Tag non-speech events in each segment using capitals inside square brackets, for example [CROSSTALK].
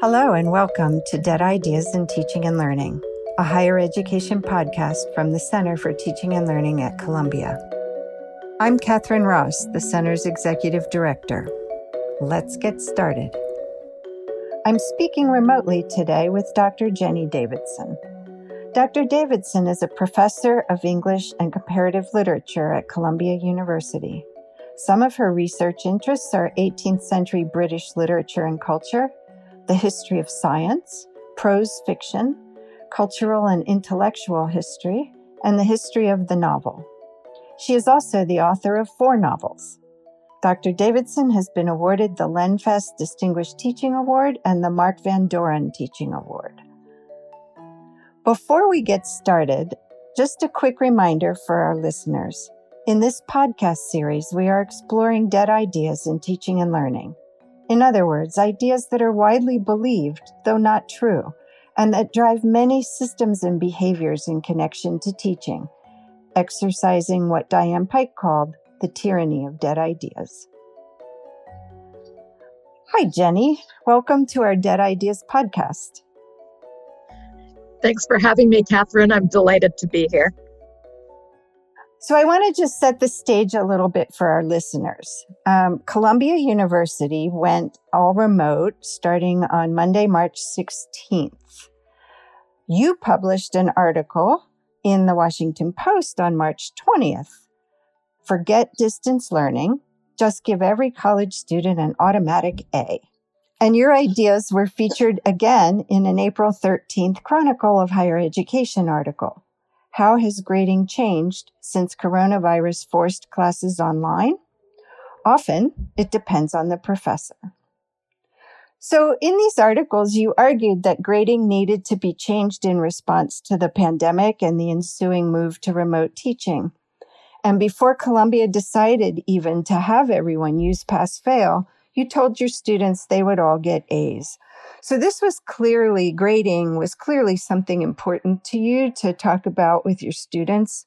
Hello, and welcome to Dead Ideas in Teaching and Learning, a higher education podcast from the Center for Teaching and Learning at Columbia. I'm Catherine Ross, the Center's Executive Director. Let's get started. I'm speaking remotely today with Dr. Jenny Davidson. Dr. Davidson is a professor of English and comparative literature at Columbia University. Some of her research interests are 18th century British literature and culture the history of science, prose fiction, cultural and intellectual history, and the history of the novel. She is also the author of four novels. Dr. Davidson has been awarded the Lenfest Distinguished Teaching Award and the Mark Van Doren Teaching Award. Before we get started, just a quick reminder for our listeners. In this podcast series, we are exploring dead ideas in teaching and learning. In other words, ideas that are widely believed, though not true, and that drive many systems and behaviors in connection to teaching, exercising what Diane Pike called the tyranny of dead ideas. Hi, Jenny. Welcome to our Dead Ideas podcast. Thanks for having me, Catherine. I'm delighted to be here. So, I want to just set the stage a little bit for our listeners. Um, Columbia University went all remote starting on Monday, March 16th. You published an article in the Washington Post on March 20th. Forget distance learning, just give every college student an automatic A. And your ideas were featured again in an April 13th Chronicle of Higher Education article. How has grading changed since coronavirus forced classes online? Often, it depends on the professor. So, in these articles, you argued that grading needed to be changed in response to the pandemic and the ensuing move to remote teaching. And before Columbia decided even to have everyone use pass fail, you told your students they would all get A's. So this was clearly grading was clearly something important to you to talk about with your students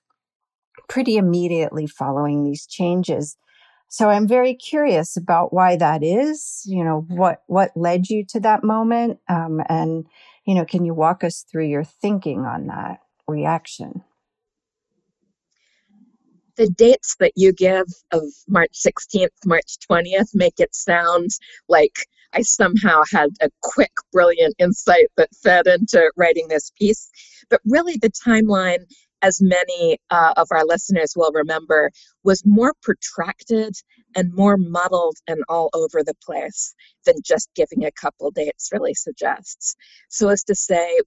pretty immediately following these changes. So I'm very curious about why that is. You know what what led you to that moment, um, and you know, can you walk us through your thinking on that reaction? The dates that you give of March 16th, March 20th make it sound like I somehow had a quick, brilliant insight that fed into writing this piece. But really, the timeline, as many uh, of our listeners will remember, was more protracted and more muddled and all over the place than just giving a couple dates really suggests. So, as to say,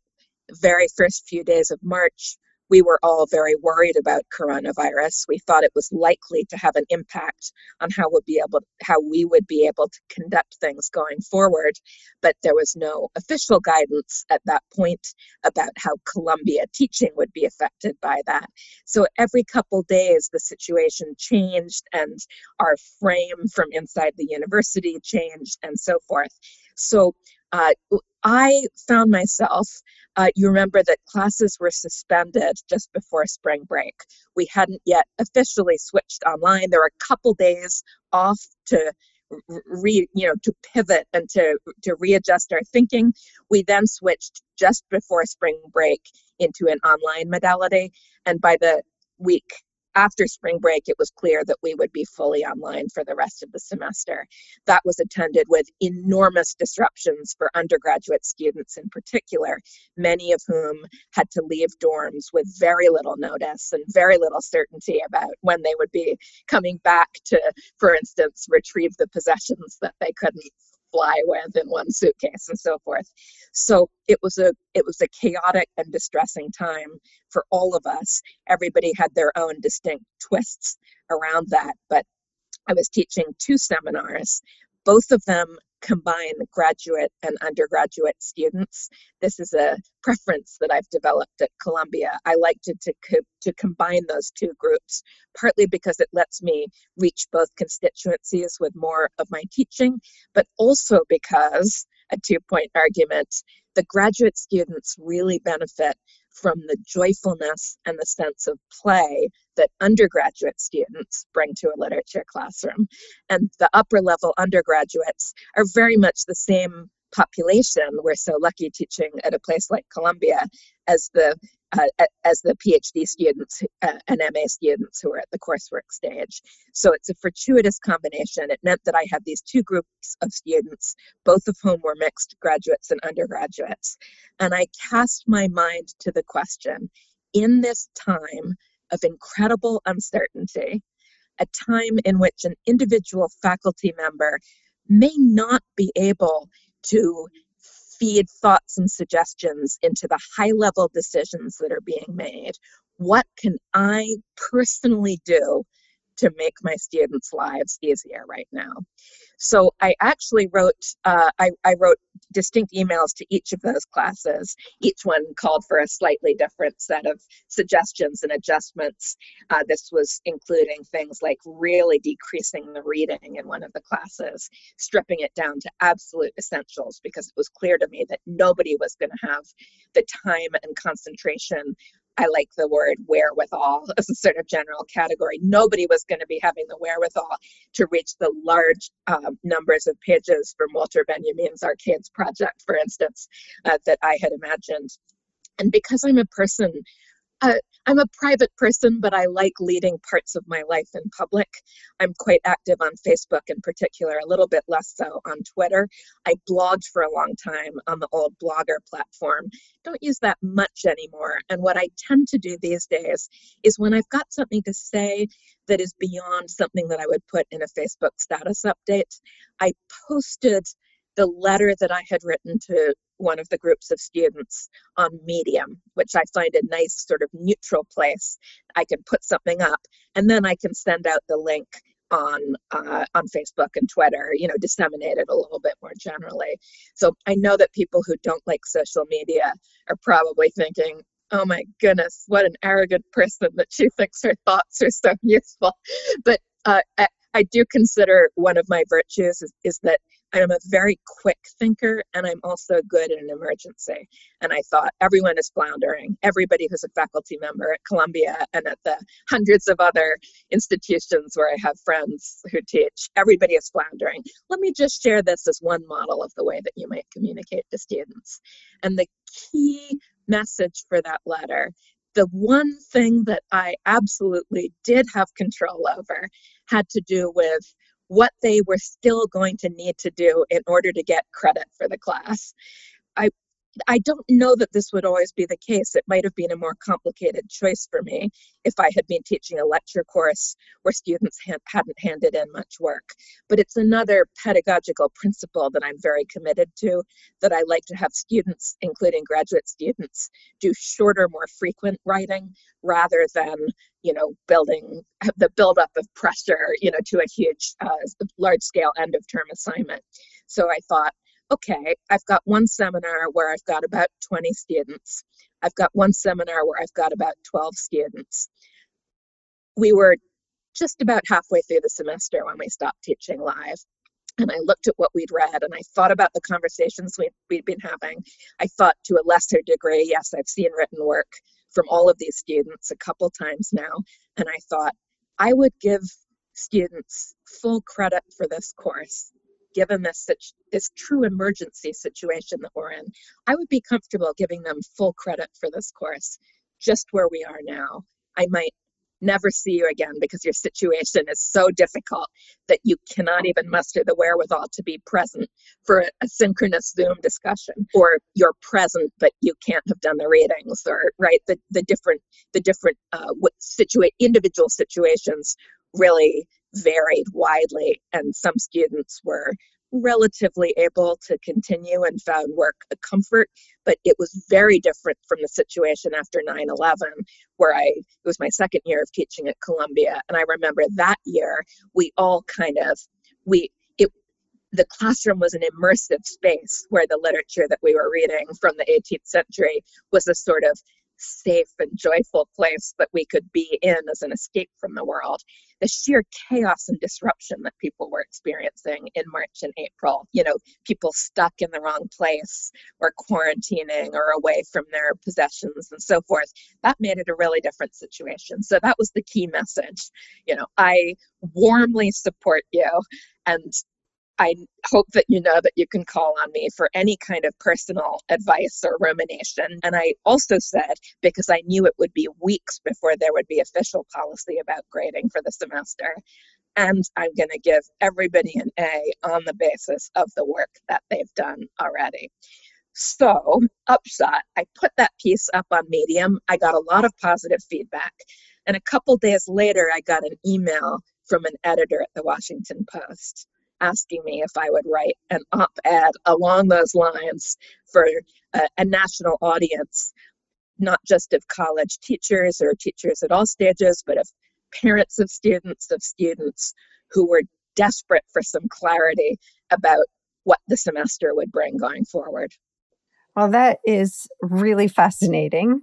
very first few days of March, we were all very worried about coronavirus. We thought it was likely to have an impact on how would be able how we would be able to conduct things going forward, but there was no official guidance at that point about how Columbia teaching would be affected by that. So every couple days the situation changed and our frame from inside the university changed and so forth. So uh, I found myself, uh, you remember that classes were suspended just before spring break. We hadn't yet officially switched online. There were a couple days off to re you know to pivot and to to readjust our thinking we then switched just before spring break into an online modality and by the week after spring break, it was clear that we would be fully online for the rest of the semester. That was attended with enormous disruptions for undergraduate students in particular, many of whom had to leave dorms with very little notice and very little certainty about when they would be coming back to, for instance, retrieve the possessions that they couldn't fly with in one suitcase and so forth. So it was a it was a chaotic and distressing time for all of us. Everybody had their own distinct twists around that, but I was teaching two seminars, both of them combine graduate and undergraduate students. This is a preference that I've developed at Columbia. I like to, to, to combine those two groups, partly because it lets me reach both constituencies with more of my teaching, but also because, a two point argument, the graduate students really benefit from the joyfulness and the sense of play that undergraduate students bring to a literature classroom. And the upper level undergraduates are very much the same population. We're so lucky teaching at a place like Columbia as the uh, as the PhD students uh, and MA students who are at the coursework stage. So it's a fortuitous combination. It meant that I had these two groups of students, both of whom were mixed graduates and undergraduates. And I cast my mind to the question in this time of incredible uncertainty, a time in which an individual faculty member may not be able to feed thoughts and suggestions into the high level decisions that are being made. What can I personally do to make my students' lives easier right now? So I actually wrote uh, I, I, wrote distinct emails to each of those classes. Each one called for a slightly different set of suggestions and adjustments. Uh, this was including things like really decreasing the reading in one of the classes, stripping it down to absolute essentials because it was clear to me that nobody was going to have the time and concentration I like the word wherewithal [LAUGHS] as a sort of general category. Nobody was going to be having the wherewithal to reach the large um, numbers of pages from Walter Benjamin's Arcades project, for instance, uh, that I had imagined. And because I'm a person uh, I'm a private person, but I like leading parts of my life in public. I'm quite active on Facebook in particular, a little bit less so on Twitter. I blogged for a long time on the old blogger platform. Don't use that much anymore. And what I tend to do these days is when I've got something to say that is beyond something that I would put in a Facebook status update, I posted the letter that I had written to one of the groups of students on Medium, which I find a nice sort of neutral place. I can put something up and then I can send out the link on uh, on Facebook and Twitter, you know, disseminate it a little bit more generally. So I know that people who don't like social media are probably thinking, "Oh my goodness, what an arrogant person that she thinks her thoughts are so [LAUGHS] useful." But uh, I, I do consider one of my virtues is, is that I'm a very quick thinker and I'm also good in an emergency. And I thought everyone is floundering. Everybody who's a faculty member at Columbia and at the hundreds of other institutions where I have friends who teach, everybody is floundering. Let me just share this as one model of the way that you might communicate to students. And the key message for that letter the one thing that I absolutely did have control over had to do with what they were still going to need to do in order to get credit for the class. I I don't know that this would always be the case. It might have been a more complicated choice for me if I had been teaching a lecture course where students had, hadn't handed in much work. But it's another pedagogical principle that I'm very committed to that I like to have students, including graduate students, do shorter, more frequent writing rather than you know building [LAUGHS] the buildup of pressure you know to a huge uh, large scale end of term assignment so i thought okay, I've got one seminar where I've got about 20 students. I've got one seminar where I've got about 12 students. We were just about halfway through the semester when we stopped teaching live. And I looked at what we'd read and I thought about the conversations we'd, we'd been having. I thought to a lesser degree, yes, I've seen written work from all of these students a couple times now. And I thought I would give students full credit for this course given this this true emergency situation that we're in, I would be comfortable giving them full credit for this course, just where we are now. I might never see you again because your situation is so difficult that you cannot even muster the wherewithal to be present for a, synchronous Zoom discussion, or you're present but you can't have done the readings, or right the the different the different uh, situa- individual situations really varied widely, and some students were relatively able to continue and found work a comfort but it was very different from the situation after 9-11 where i it was my second year of teaching at columbia and i remember that year we all kind of we it the classroom was an immersive space where the literature that we were reading from the 18th century was a sort of safe and joyful place that we could be in as an escape from the world. The sheer chaos and disruption that people were experiencing in March and April, you know, people stuck in the wrong place or quarantining or away from their possessions and so forth, that made it a really different situation. So that was the key message. You know, I warmly support you and I hope that you know that you can call on me for any kind of personal advice or rumination. And I also said, because I knew it would be weeks before there would be official policy about grading for the semester, and I'm going to give everybody an A on the basis of the work that they've done already. So, upshot, I put that piece up on Medium. I got a lot of positive feedback. And a couple days later, I got an email from an editor at the Washington Post asking me if I would write an op ed along those lines for a, a, national audience, not just of college teachers or teachers at all stages, but of parents of students, of students who were desperate for some clarity about what the semester would bring going forward. Well, that is really fascinating.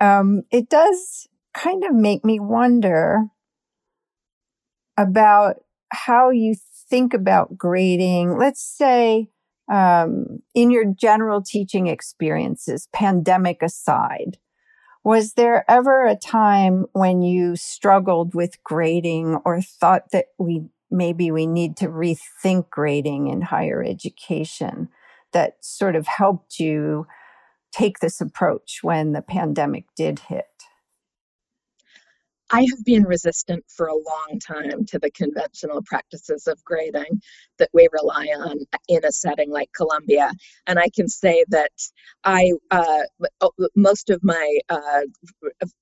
Um, it does kind of make me wonder about how you think about grading, let's say um, in your general teaching experiences, pandemic aside, was there ever a time when you struggled with grading or thought that we maybe we need to rethink grading in higher education that sort of helped you take this approach when the pandemic did hit? I have been resistant for a long time to the conventional practices of grading that we rely on in a setting like Columbia. And I can say that I, uh, most of my uh,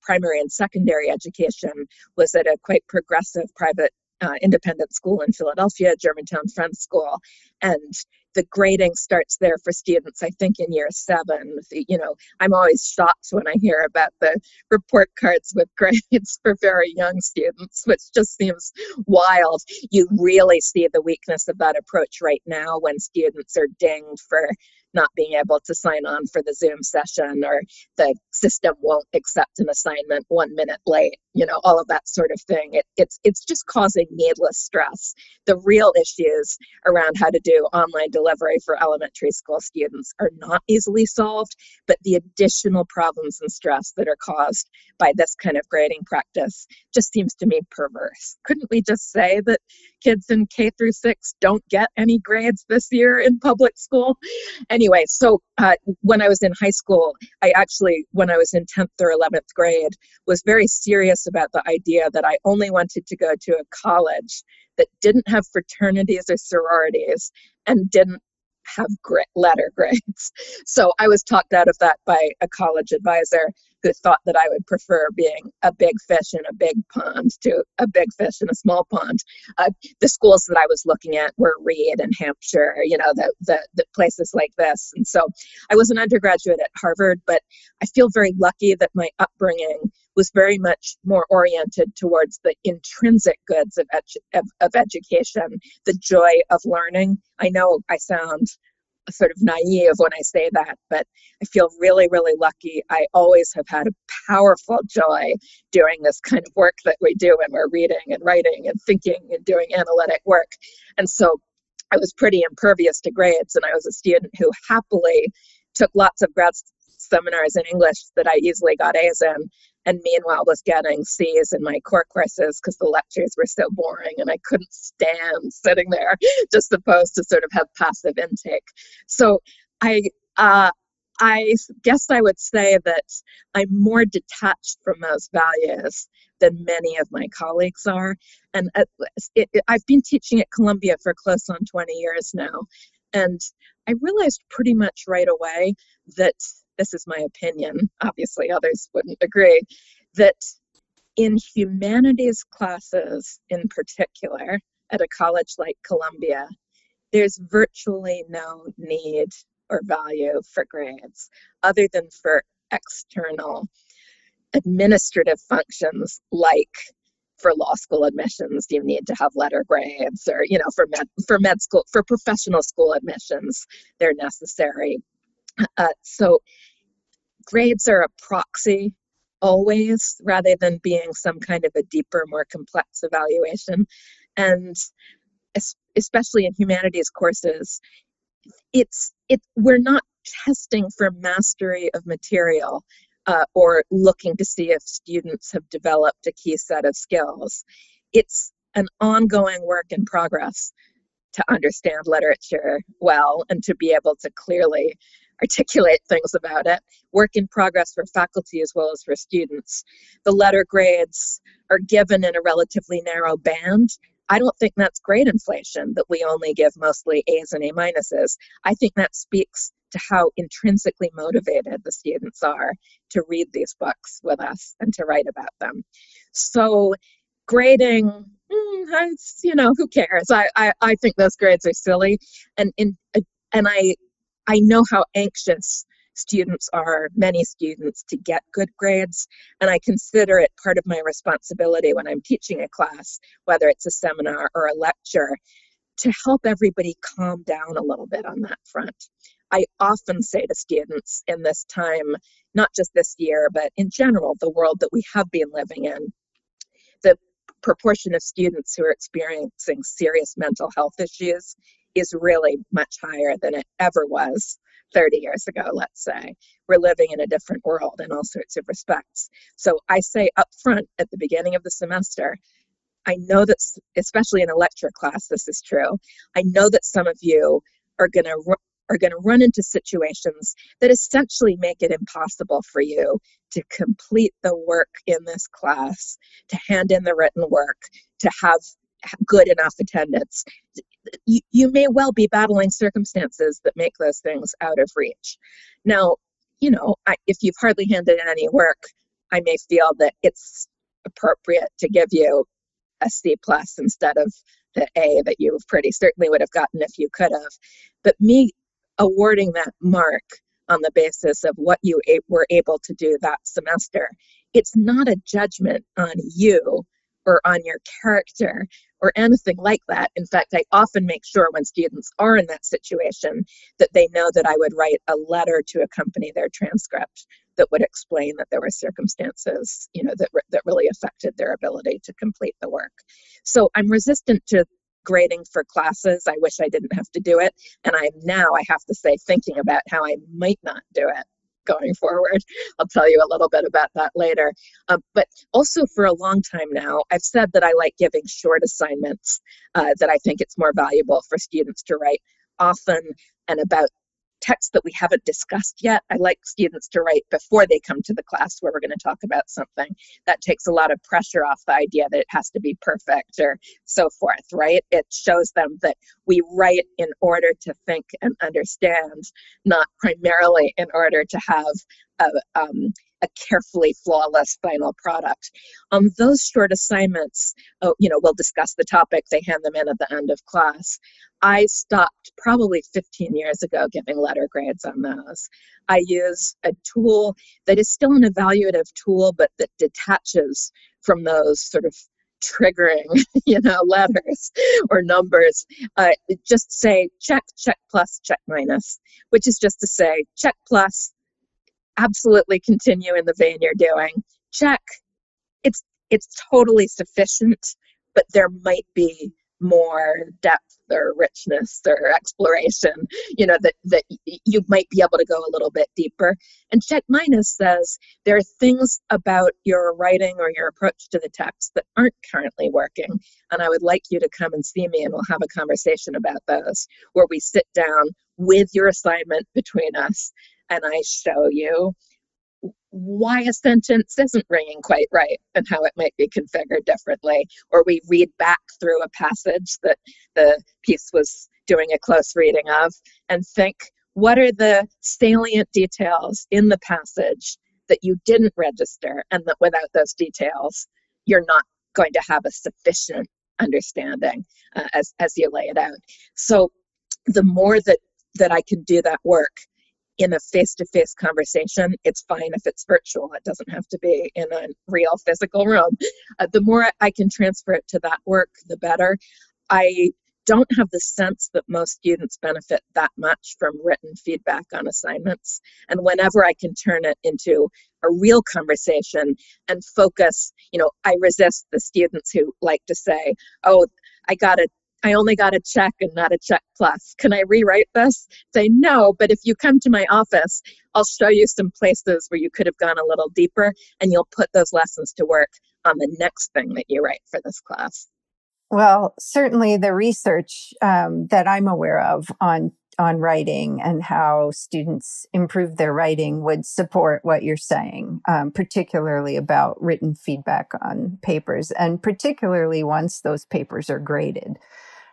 primary and secondary education was at a quite progressive private uh, independent school in Philadelphia, Germantown Friends School. And the grading starts there for students, I think, in year seven. You know, I'm always shocked when I hear about the report cards with [LAUGHS] grades for very young students, which just seems wild. You really see the weakness of that approach right now when students are dinged for not being able to sign on for the Zoom session or the system won't accept an assignment one minute late, you know, all of that sort of thing. It, it's, it's just causing needless stress. The real issues around how to do online delivery for elementary school students are not easily solved, but the additional problems and stress that are caused by this kind of grading practice just seems to me perverse. Couldn't we just say that kids in K through six don't get any grades this year in public school? Anyway, so uh, when I was in high school, I actually, when I was in 10th or 11th grade, was very serious about the idea that I only wanted to go to a college that didn't have fraternities or sororities and didn't have letter grades. [LAUGHS] So I was talked out of that by a college advisor who thought that I would prefer being a big fish in a big pond to a big fish in a small pond. Uh, the schools that I was looking at were Reed and Hampshire, you know, the, the, the places like this. And so I was an undergraduate at Harvard, but I feel very lucky that my upbringing was very much more oriented towards the intrinsic goods of, edu- of, of education, the joy of learning. I know I sound sort of naive when I say that, but I feel really, really lucky. I always have had a powerful joy doing this kind of work that we do when we're reading and writing and thinking and doing analytic work. And so I was pretty impervious to grades, and I was a student who happily took lots of grad seminars in English that I easily got A's in and meanwhile was getting C's in my core courses because the lectures were so boring and I couldn't stand sitting there [LAUGHS] just supposed to sort of have passive intake. So I uh, I guess I would say that I'm more detached from those values than many of my colleagues are. And it, it, I've been teaching at Columbia for close on 20 years now. And I realized pretty much right away that this is my opinion, obviously others wouldn't agree, that in humanities classes in particular, at a college like Columbia, there's virtually no need or value for grades other than for external administrative functions like for law school admissions you need to have letter grades or you know for med for med school for professional school admissions they're necessary. Uh, so grades are a proxy always rather than being some kind of a deeper, more complex evaluation. And especially in humanities courses, it's it we're not testing for mastery of material uh, or looking to see if students have developed a key set of skills. It's an ongoing work in progress to understand literature well and to be able to clearly articulate things about it. Work in progress for faculty as well as for students. The letter grades are given in a relatively narrow band. I don't think that's grade inflation that we only give mostly A's and A minuses. I think that speaks to how intrinsically motivated the students are to read these books with us and to write about them. So grading, mm, you know, who cares? I, I, I think those grades are silly. And, in, and I, I know how anxious students are, many students, to get good grades. And I consider it part of my responsibility when I'm teaching a class, whether it's a seminar or a lecture, to help everybody calm down a little bit on that front. I often say to students in this time, not just this year, but in general, the world that we have been living in, the proportion of students who are experiencing serious mental health issues is really much higher than it ever was 30 years ago, let's say. We're living in a different world in all sorts of respects. So I say up front at the beginning of the semester, I know that, especially in a lecture class, this is true. I know that some of you are going to are going to run into situations that essentially make it impossible for you to complete the work in this class, to hand in the written work, to have good enough attendance. You, you may well be battling circumstances that make those things out of reach. Now, you know, I, if you've hardly handed in any work, I may feel that it's appropriate to give you a C plus instead of the A that you pretty certainly would have gotten if you could have. But me awarding that mark on the basis of what you were able to do that semester. It's not a judgment on you or on your character or anything like that. In fact, I often make sure when students are in that situation that they know that I would write a letter to accompany their transcript that would explain that there were circumstances, you know, that that really affected their ability to complete the work. So I'm resistant to grading for classes. I wish I didn't have to do it. And I'm now, I have to say, thinking about how I might not do it going forward. I'll tell you a little bit about that later. Uh, but also, for a long time now, I've said that I like giving short assignments, uh, that I think it's more valuable for students to write often and about text that we haven't discussed yet. I like students to write before they come to the class where we're going to talk about something. That takes a lot of pressure off the idea that it has to be perfect or so forth, right? It shows them that we write in order to think and understand, not primarily in order to have a, um, a carefully flawless final product. Um, those short assignments, oh, you know, we'll discuss the topic, they hand them in at the end of class. I stopped probably 15 years ago giving letter grades on those. I use a tool that is still an evaluative tool, but that detaches from those sort of triggering, [LAUGHS] you know, letters or numbers. Uh, just say check, check plus, check minus, which is just to say check plus, absolutely continue in the vein you're doing. Check. It's it's totally sufficient, but there might be more depth or richness or exploration you know that that you might be able to go a little bit deeper and check minus says there are things about your writing or your approach to the text that aren't currently working and i would like you to come and see me and we'll have a conversation about those where we sit down with your assignment between us and I show you why a sentence isn't ringing quite right and how it might be configured differently. Or we read back through a passage that the piece was doing a close reading of and think, what are the salient details in the passage that you didn't register and that without those details, you're not going to have a sufficient understanding uh, as, as you lay it out. So the more that, that I can do that work, in a face to face conversation. It's fine if it's virtual, it doesn't have to be in a real physical room. Uh, the more I can transfer it to that work, the better. I don't have the sense that most students benefit that much from written feedback on assignments. And whenever I can turn it into a real conversation and focus, you know, I resist the students who like to say, oh, I got a I only got a check and not a check plus. Can I rewrite this? Say no, but if you come to my office, I'll show you some places where you could have gone a little deeper and you'll put those lessons to work on the next thing that you write for this class. Well, certainly the research um, that I'm aware of on on writing and how students improve their writing would support what you're saying, um, particularly about written feedback on papers, and particularly once those papers are graded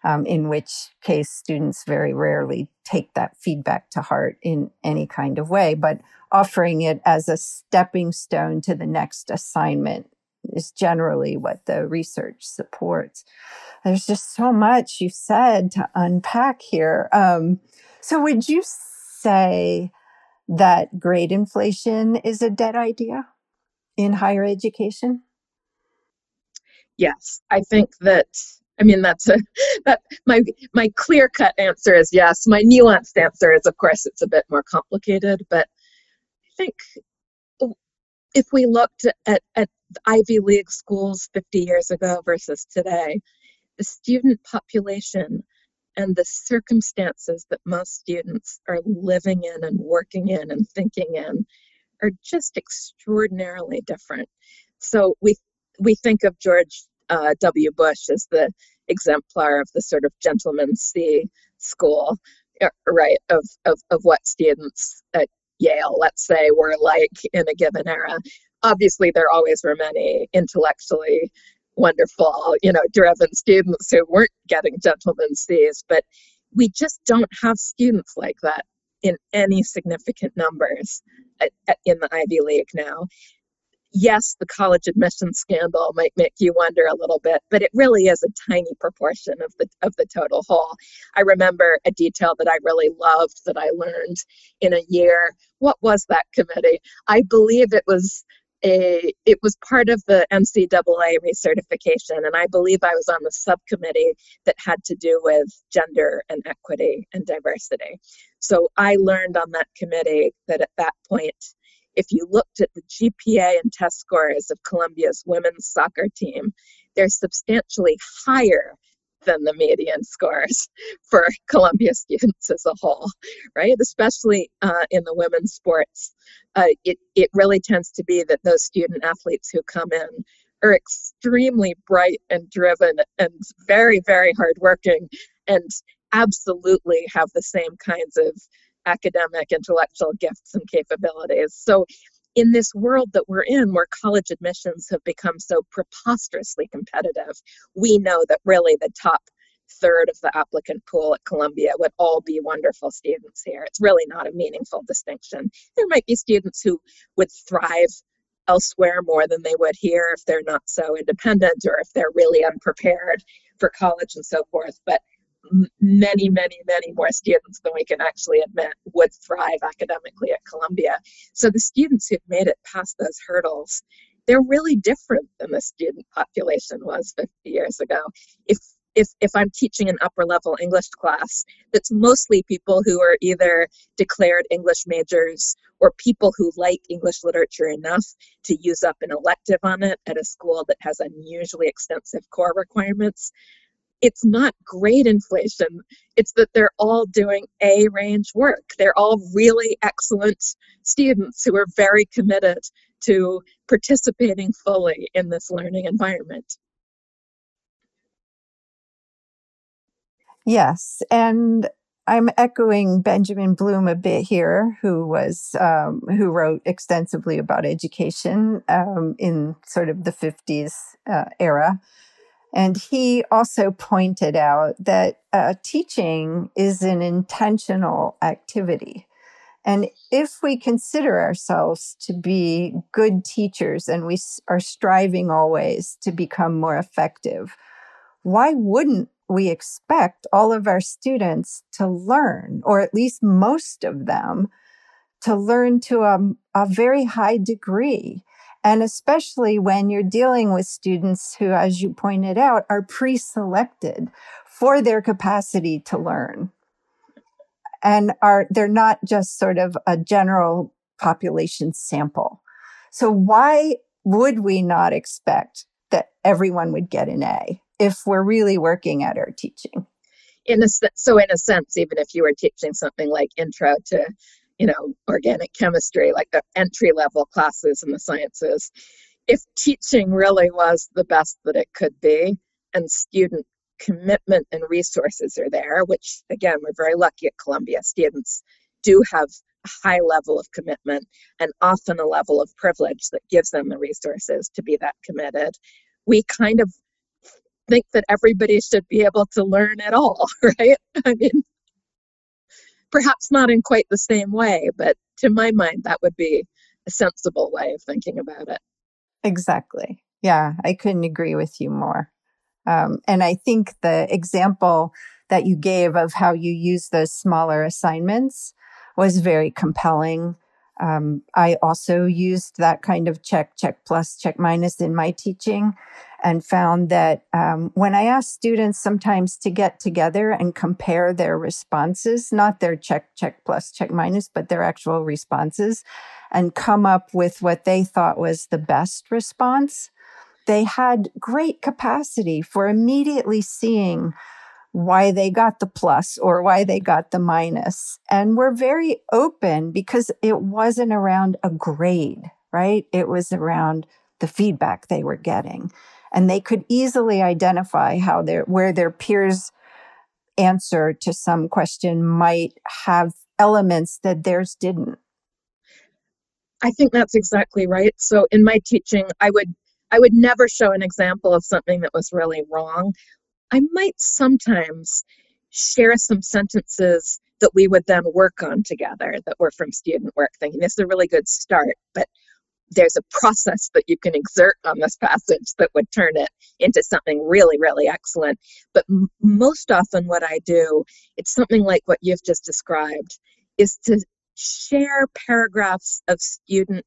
um, in which case students very rarely take that feedback to heart in any kind of way, but offering it as a stepping stone to the next assignment is generally what the research supports. There's just so much you said to unpack here. Um, so, would you say that grade inflation is a dead idea in higher education? Yes, I think that I mean, that's a that my my clear cut answer is yes. My nuanced answer is, of course, it's a bit more complicated. But I think if we looked at at Ivy League schools 50 years ago versus today, the student population and the circumstances that most students are living in and working in and thinking in are just extraordinarily different. So we we think of George uh, W. Bush as the exemplar of the sort of gentleman C school, uh, right, of, of, of what students at Yale, let's say, were like in a given era. Obviously, there always were many intellectually wonderful, you know, driven students who weren't getting gentleman C's, but we just don't have students like that in any significant numbers at, at, in the Ivy League now yes, the college admission scandal might make you wonder a little bit, but it really is a tiny proportion of the of the total whole. I remember a detail that I really loved that I learned in a year. What was that committee? I believe it was a it was part of the NCAA recertification, and I believe I was on the subcommittee that had to do with gender and equity and diversity. So I learned on that committee that at that point if you looked at the GPA and test scores of Columbia's women's soccer team, they're substantially higher than the median scores [LAUGHS] for Columbia students as a whole, right? Especially uh, in the women's sports. Uh, it, it really tends to be that those student athletes who come in are extremely bright and driven and very, very hardworking and absolutely have the same kinds of academic, intellectual gifts and capabilities. So, in this world that we're in, where college admissions have become so preposterously competitive, we know that really the top third of the applicant pool at Columbia would all be wonderful students here. It's really not a meaningful distinction. There might be students who would thrive elsewhere more than they would here if they're not so independent or if they're really unprepared for college and so forth. But many, many, many more students than we can actually admit would thrive academically at Columbia. So the students who've made it past those hurdles, they're really different than the student population was 50 years ago. If if, if I'm teaching an upper level English class that's mostly people who are either declared English majors or people who like English literature enough to use up an elective on it at a school that has unusually extensive core requirements, it's not grade inflation. It's that they're all doing A range work. They're all really excellent students who are very committed to participating fully in this learning environment. Yes, and I'm echoing Benjamin Bloom a bit here, who was um, who wrote extensively about education um, in sort of the 50s uh, era. And he also pointed out that uh, teaching is an intentional activity. And if we consider ourselves to be good teachers and we are striving always to become more effective, why wouldn't we expect all of our students to learn, or at least most of them, to learn to a, a very high degree? And especially when you're dealing with students who, as you pointed out, are pre selected for their capacity to learn and are they're not just sort of a general population sample. So why would we not expect that everyone would get an A if we're really working at our teaching? In a, so in a sense, even if you were teaching something like intro to, you know, organic chemistry, like the entry level classes in the sciences, if teaching really was the best that it could be and student commitment and resources are there, which again, we're very lucky at Columbia. Students do have a high level of commitment and often a level of privilege that gives them the resources to be that committed. We kind of think that everybody should be able to learn at all, [LAUGHS] right? I mean, perhaps not in quite the same way, but to my mind, that would be a sensible way of thinking about it. Exactly. Yeah, I couldn't agree with you more. Um, and I think the example that you gave of how you use those smaller assignments was very compelling. Um, I also used that kind of check, check plus, check minus in my teaching and found that um, when I asked students sometimes to get together and compare their responses, not their check, check plus, check minus, but their actual responses, and come up with what they thought was the best response, they had great capacity for immediately seeing why they got the plus or why they got the minus and were very open because it wasn't around a grade, right? It was around the feedback they were getting. And they could easily identify how their where their peers answer to some question might have elements that theirs didn't. I think that's exactly right. So in my teaching, I would I would never show an example of something that was really wrong. I might sometimes share some sentences that we would then work on together that were from student work, thinking this is a really good start, but there's a process that you can exert on this passage that would turn it into something really, really excellent. But m- most often, what I do, it's something like what you've just described, is to share paragraphs of student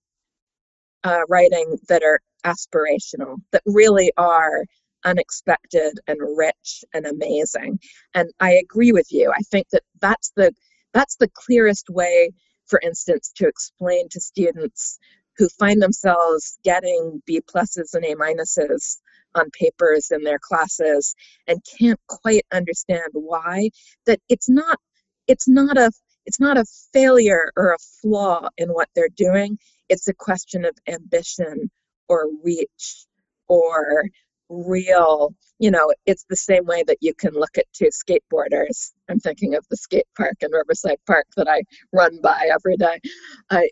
uh, writing that are aspirational, that really are unexpected and rich and amazing. And I agree with you. I think that that's the that's the clearest way, for instance, to explain to students who find themselves getting B pluses and A minuses on papers in their classes and can't quite understand why that it's not it's not a it's not a failure or a flaw in what they're doing. It's a question of ambition or reach or real you know it's the same way that you can look at two skateboarders. I'm thinking of the skate park in riverside park that i run by every day. Uh,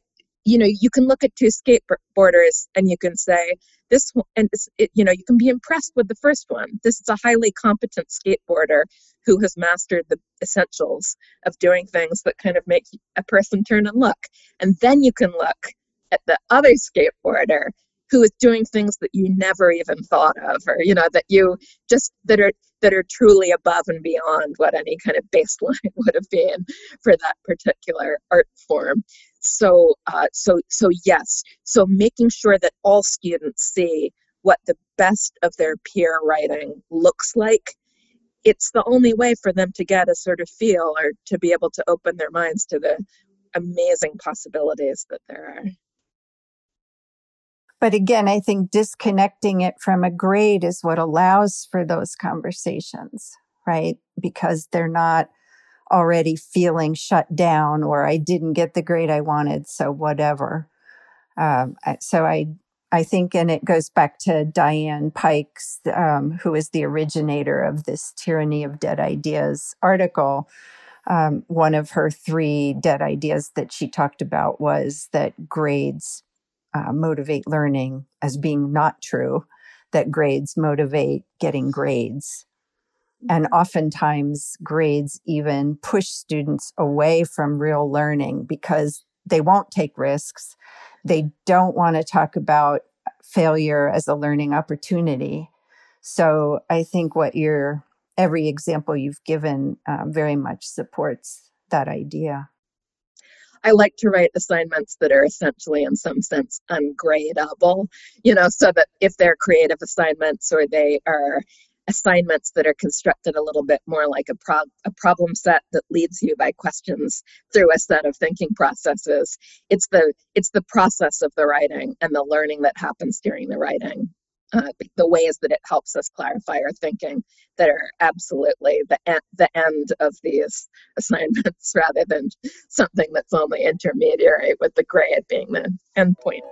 you know you can look at two skateboarders and you can say this one and it, you know you can be impressed with the first one. This is a highly competent skateboarder who has mastered the essentials of doing things that kind of make a person turn and look. And then you can look at the other skateboarder who is doing things that you never even thought of or you know that you just that are that are truly above and beyond what any kind of baseline [LAUGHS] would have been for that particular art form so uh, so so yes so making sure that all students see what the best of their peer writing looks like it's the only way for them to get a sort of feel or to be able to open their minds to the amazing possibilities that there are but again, I think disconnecting it from a grade is what allows for those conversations, right? Because they're not already feeling shut down or I didn't get the grade I wanted, so whatever. Um, so I, I think, and it goes back to Diane Pikes, um, who is the originator of this Tyranny of Dead Ideas article. Um, one of her three dead ideas that she talked about was that grades uh, motivate learning as being not true, that grades motivate getting grades. And oftentimes, grades even push students away from real learning because they won't take risks. They don't want to talk about failure as a learning opportunity. So I think what your every example you've given uh, very much supports that idea. I like to write assignments that are essentially, in some sense, ungradable, you know, so that if they're creative assignments or they are assignments that are constructed a little bit more like a, pro- a problem set that leads you by questions through a set of thinking processes it's the it's the process of the writing and the learning that happens during the writing uh, the ways that it helps us clarify our thinking that are absolutely the en- the end of these assignments [LAUGHS] rather than something that's only intermediary with the grade being the end point.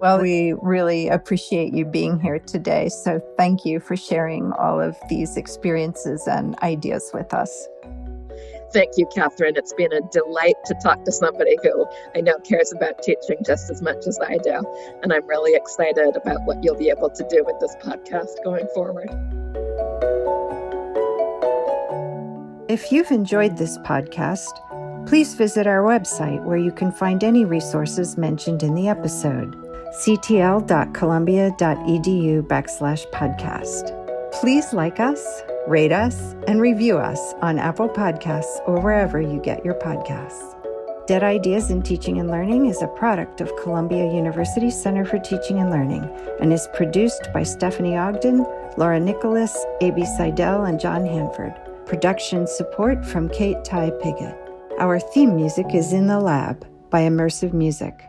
Well, we really appreciate you being here today. So thank you for sharing all of these experiences and ideas with us. Thank you, Catherine. It's been a delight to talk to somebody who I know cares about teaching just as much as I do. And I'm really excited about what you'll be able to do with this podcast going forward. If you've enjoyed this podcast, please visit our website where you can find any resources mentioned in the episode ctl.columbia.edu backslash podcast. Please like us, rate us, and review us on Apple Podcasts or wherever you get your podcasts. Dead Ideas in Teaching and Learning is a product of Columbia University Center for Teaching and Learning and is produced by Stephanie Ogden, Laura Nicholas, A.B. Seidel, and John Hanford. Production support from Kate Ty Piggott. Our theme music is In the Lab by Immersive Music.